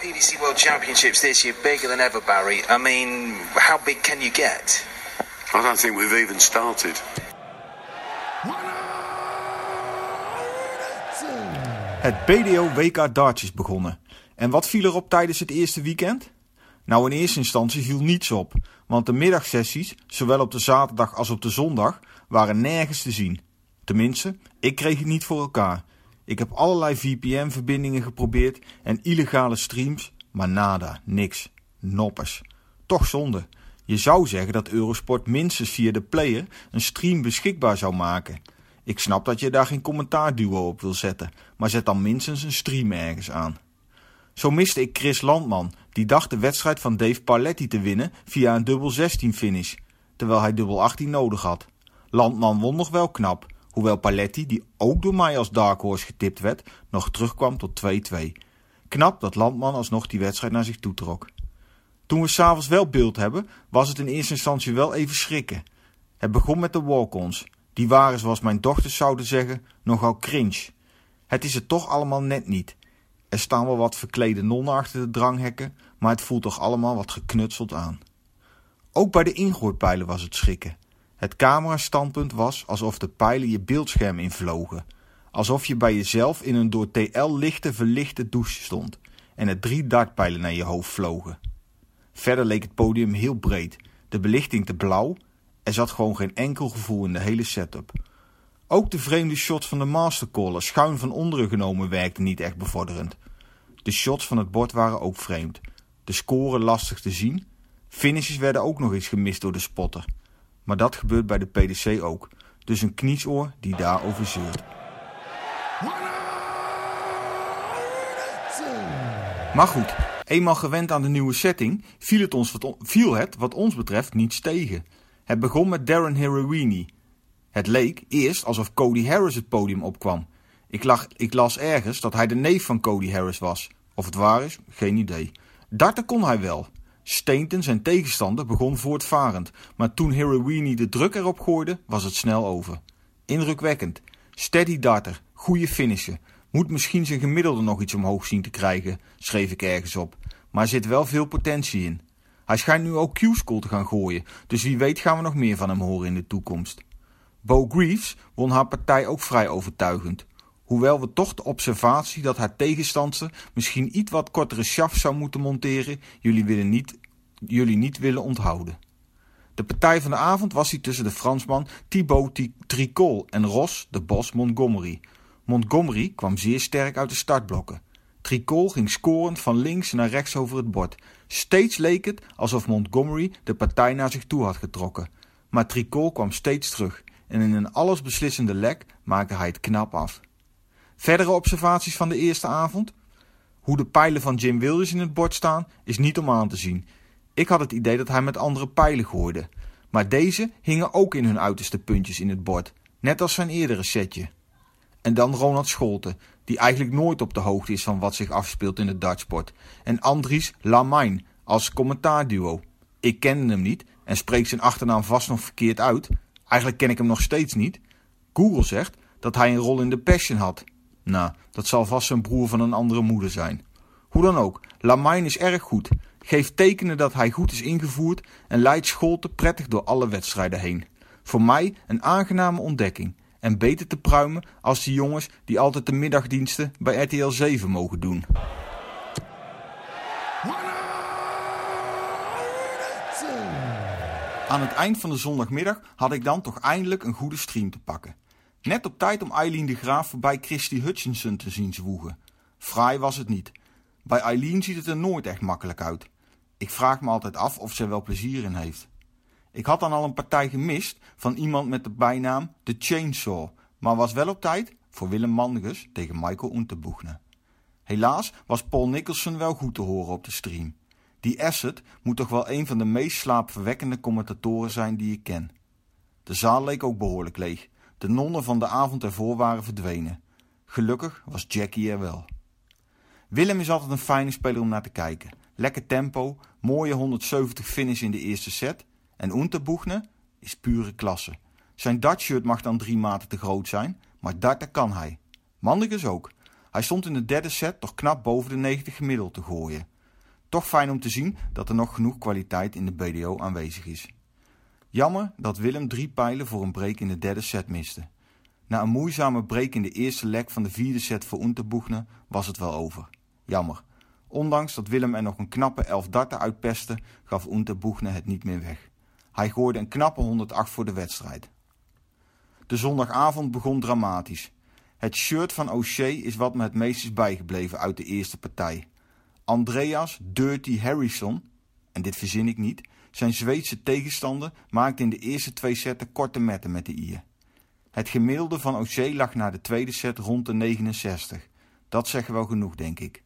PDC World Championships this year bigger than ever, Barry. I mean, how big can you get? I don't think we've even started. Het BDO WK darts is begonnen. En wat viel erop tijdens het eerste weekend? Nou, in eerste instantie viel niets op, want de middagsessies, zowel op de zaterdag als op de zondag, waren nergens te zien. Tenminste, ik kreeg het niet voor elkaar. Ik heb allerlei VPN-verbindingen geprobeerd en illegale streams, maar nada, niks, noppers. Toch zonde. Je zou zeggen dat Eurosport minstens via de player een stream beschikbaar zou maken. Ik snap dat je daar geen commentaarduo op wil zetten, maar zet dan minstens een stream ergens aan. Zo miste ik Chris Landman, die dacht de wedstrijd van Dave Parletti te winnen via een dubbel 16 finish, terwijl hij dubbel 18 nodig had. Landman won nog wel knap, hoewel Paletti, die ook door mij als dark horse getipt werd, nog terugkwam tot 2-2. Knap dat Landman alsnog die wedstrijd naar zich toe trok. Toen we s'avonds wel beeld hebben, was het in eerste instantie wel even schrikken. Het begon met de walk-ons. Die waren, zoals mijn dochters zouden zeggen, nogal cringe. Het is het toch allemaal net niet. Er staan wel wat verklede nonnen achter de dranghekken, maar het voelt toch allemaal wat geknutseld aan. Ook bij de ingooipijlen was het schrikken. Het camerastandpunt was alsof de pijlen je beeldscherm invlogen. Alsof je bij jezelf in een door TL lichte verlichte douche stond en er drie dartpijlen naar je hoofd vlogen. Verder leek het podium heel breed, de belichting te blauw. Er zat gewoon geen enkel gevoel in de hele setup. Ook de vreemde shots van de mastercaller schuin van onderen genomen werkten niet echt bevorderend. De shots van het bord waren ook vreemd. De scoren lastig te zien. Finishes werden ook nog eens gemist door de spotter. Maar dat gebeurt bij de PDC ook. Dus een kniesoor die daarover zeurt. Maar goed, eenmaal gewend aan de nieuwe setting, viel het, ons wat, viel het wat ons betreft niets tegen. Het begon met Darren Heroini. Het leek eerst alsof Cody Harris het podium opkwam. Ik, lag, ik las ergens dat hij de neef van Cody Harris was. Of het waar is, geen idee. Darten kon hij wel. Stainton, zijn tegenstander, begon voortvarend, maar toen Heroini de druk erop gooide, was het snel over. Indrukwekkend. Steady darter, goede finishen. Moet misschien zijn gemiddelde nog iets omhoog zien te krijgen, schreef ik ergens op. Maar zit wel veel potentie in. Hij schijnt nu ook Q-school te gaan gooien, dus wie weet gaan we nog meer van hem horen in de toekomst. Bo Greaves won haar partij ook vrij overtuigend. Hoewel we toch de observatie dat haar tegenstander misschien iets wat kortere shaft zou moeten monteren, jullie, willen niet, jullie niet willen onthouden. De partij van de avond was die tussen de Fransman Thibaut Tricol en Ross, de Bos Montgomery. Montgomery kwam zeer sterk uit de startblokken. Tricol ging scorend van links naar rechts over het bord. Steeds leek het alsof Montgomery de partij naar zich toe had getrokken. Maar Tricol kwam steeds terug en in een allesbeslissende lek maakte hij het knap af. Verdere observaties van de eerste avond? Hoe de pijlen van Jim Williams in het bord staan, is niet om aan te zien. Ik had het idee dat hij met andere pijlen gooide. Maar deze hingen ook in hun uiterste puntjes in het bord, net als zijn eerdere setje. En dan Ronald Scholte, die eigenlijk nooit op de hoogte is van wat zich afspeelt in de dartsport. En Andries Lamain als commentaarduo. Ik kende hem niet en spreek zijn achternaam vast nog verkeerd uit. Eigenlijk ken ik hem nog steeds niet. Google zegt dat hij een rol in de Passion had. Nou, dat zal vast zijn broer van een andere moeder zijn. Hoe dan ook, Lamain is erg goed. Geeft tekenen dat hij goed is ingevoerd en leidt Scholte prettig door alle wedstrijden heen. Voor mij een aangename ontdekking. En beter te pruimen als die jongens die altijd de middagdiensten bij RTL 7 mogen doen. Aan het eind van de zondagmiddag had ik dan toch eindelijk een goede stream te pakken. Net op tijd om Eileen de Graaf voorbij Christy Hutchinson te zien zwoegen. Fraai was het niet. Bij Eileen ziet het er nooit echt makkelijk uit. Ik vraag me altijd af of ze er wel plezier in heeft. Ik had dan al een partij gemist van iemand met de bijnaam The Chainsaw, maar was wel op tijd voor Willem Mandiges tegen Michael Unterbuchne. Helaas was Paul Nicholson wel goed te horen op de stream. Die Asset moet toch wel een van de meest slaapverwekkende commentatoren zijn die ik ken. De zaal leek ook behoorlijk leeg. De nonnen van de avond ervoor waren verdwenen. Gelukkig was Jackie er wel. Willem is altijd een fijne speler om naar te kijken. Lekker tempo, mooie 170 finish in de eerste set. En Unterbuchne is pure klasse. Zijn dartshirt mag dan drie maten te groot zijn, maar darten kan hij. Mandiges ook. Hij stond in de derde set toch knap boven de 90 gemiddeld te gooien. Toch fijn om te zien dat er nog genoeg kwaliteit in de BDO aanwezig is. Jammer dat Willem drie pijlen voor een break in de derde set miste. Na een moeizame break in de eerste leg van de vierde set voor Unterbuchner was het wel over. Jammer. Ondanks dat Willem er nog een knappe 11 darten uitpestte, gaf Unterbuchner het niet meer weg. Hij gooide een knappe 108 voor de wedstrijd. De zondagavond begon dramatisch. Het shirt van O'Shea is wat me het meest is bijgebleven uit de eerste partij. Andreas Dirty Harrison, en dit verzin ik niet, zijn Zweedse tegenstander maakte in de eerste twee setten korte metten met de ier. Het gemiddelde van O'Shea lag na de tweede set rond de 69. Dat zeggen wel genoeg, denk ik.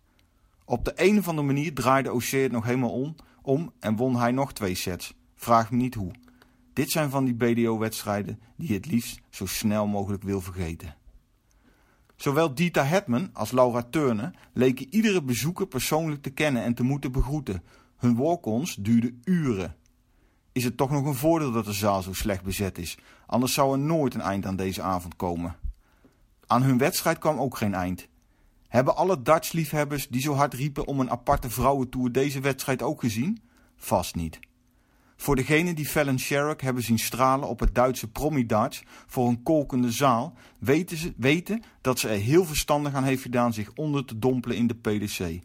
Op de een of andere manier draaide O'Shea het nog helemaal om, om en won hij nog twee sets. Vraag me niet hoe. Dit zijn van die BDO-wedstrijden die je het liefst zo snel mogelijk wil vergeten. Zowel Dita Hetman als Laura Turner leken iedere bezoeker persoonlijk te kennen en te moeten begroeten. Hun walk-ons duurden uren. Is het toch nog een voordeel dat de zaal zo slecht bezet is, anders zou er nooit een eind aan deze avond komen. Aan hun wedstrijd kwam ook geen eind. Hebben alle Dutch-liefhebbers die zo hard riepen om een aparte vrouwentour deze wedstrijd ook gezien? Vast niet. Voor degenen die Fallon Sherrock hebben zien stralen op het Duitse Promi Darts voor een kolkende zaal, weten, ze, weten dat ze er heel verstandig aan heeft gedaan zich onder te dompelen in de PDC.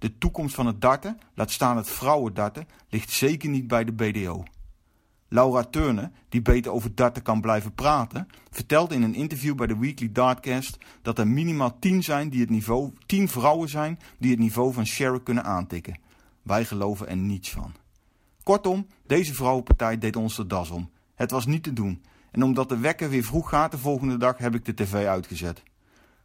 De toekomst van het darten, laat staan het vrouwendarten, ligt zeker niet bij de BDO. Laura Turner, die beter over darten kan blijven praten, vertelde in een interview bij de Weekly Dartcast dat er minimaal 10 zijn die het niveau, 10 vrouwen zijn die het niveau van Sherrock kunnen aantikken. Wij geloven er niets van. Kortom, deze vrouwenpartij deed ons de das om. Het was niet te doen. En omdat de wekker weer vroeg gaat de volgende dag, heb ik de tv uitgezet.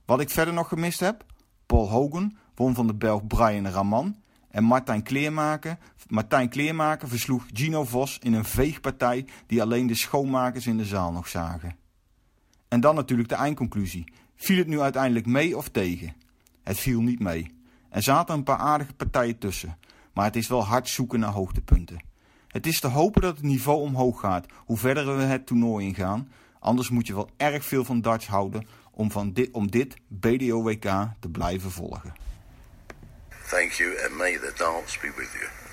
Wat ik verder nog gemist heb? Paul Hogan won van de Belg Brian Raman. En Martijn Kleermaker, Martijn Kleermaker versloeg Gino Vos in een veegpartij die alleen de schoonmakers in de zaal nog zagen. En dan natuurlijk de eindconclusie. Viel het nu uiteindelijk mee of tegen? Het viel niet mee. Er zaten een paar aardige partijen tussen, maar het is wel hard zoeken naar hoogtepunten. Het is te hopen dat het niveau omhoog gaat, hoe verder we het toernooi ingaan. Anders moet je wel erg veel van darts houden om, van dit, om dit BDO-WK te blijven volgen. Thank you, and may the dance be with you.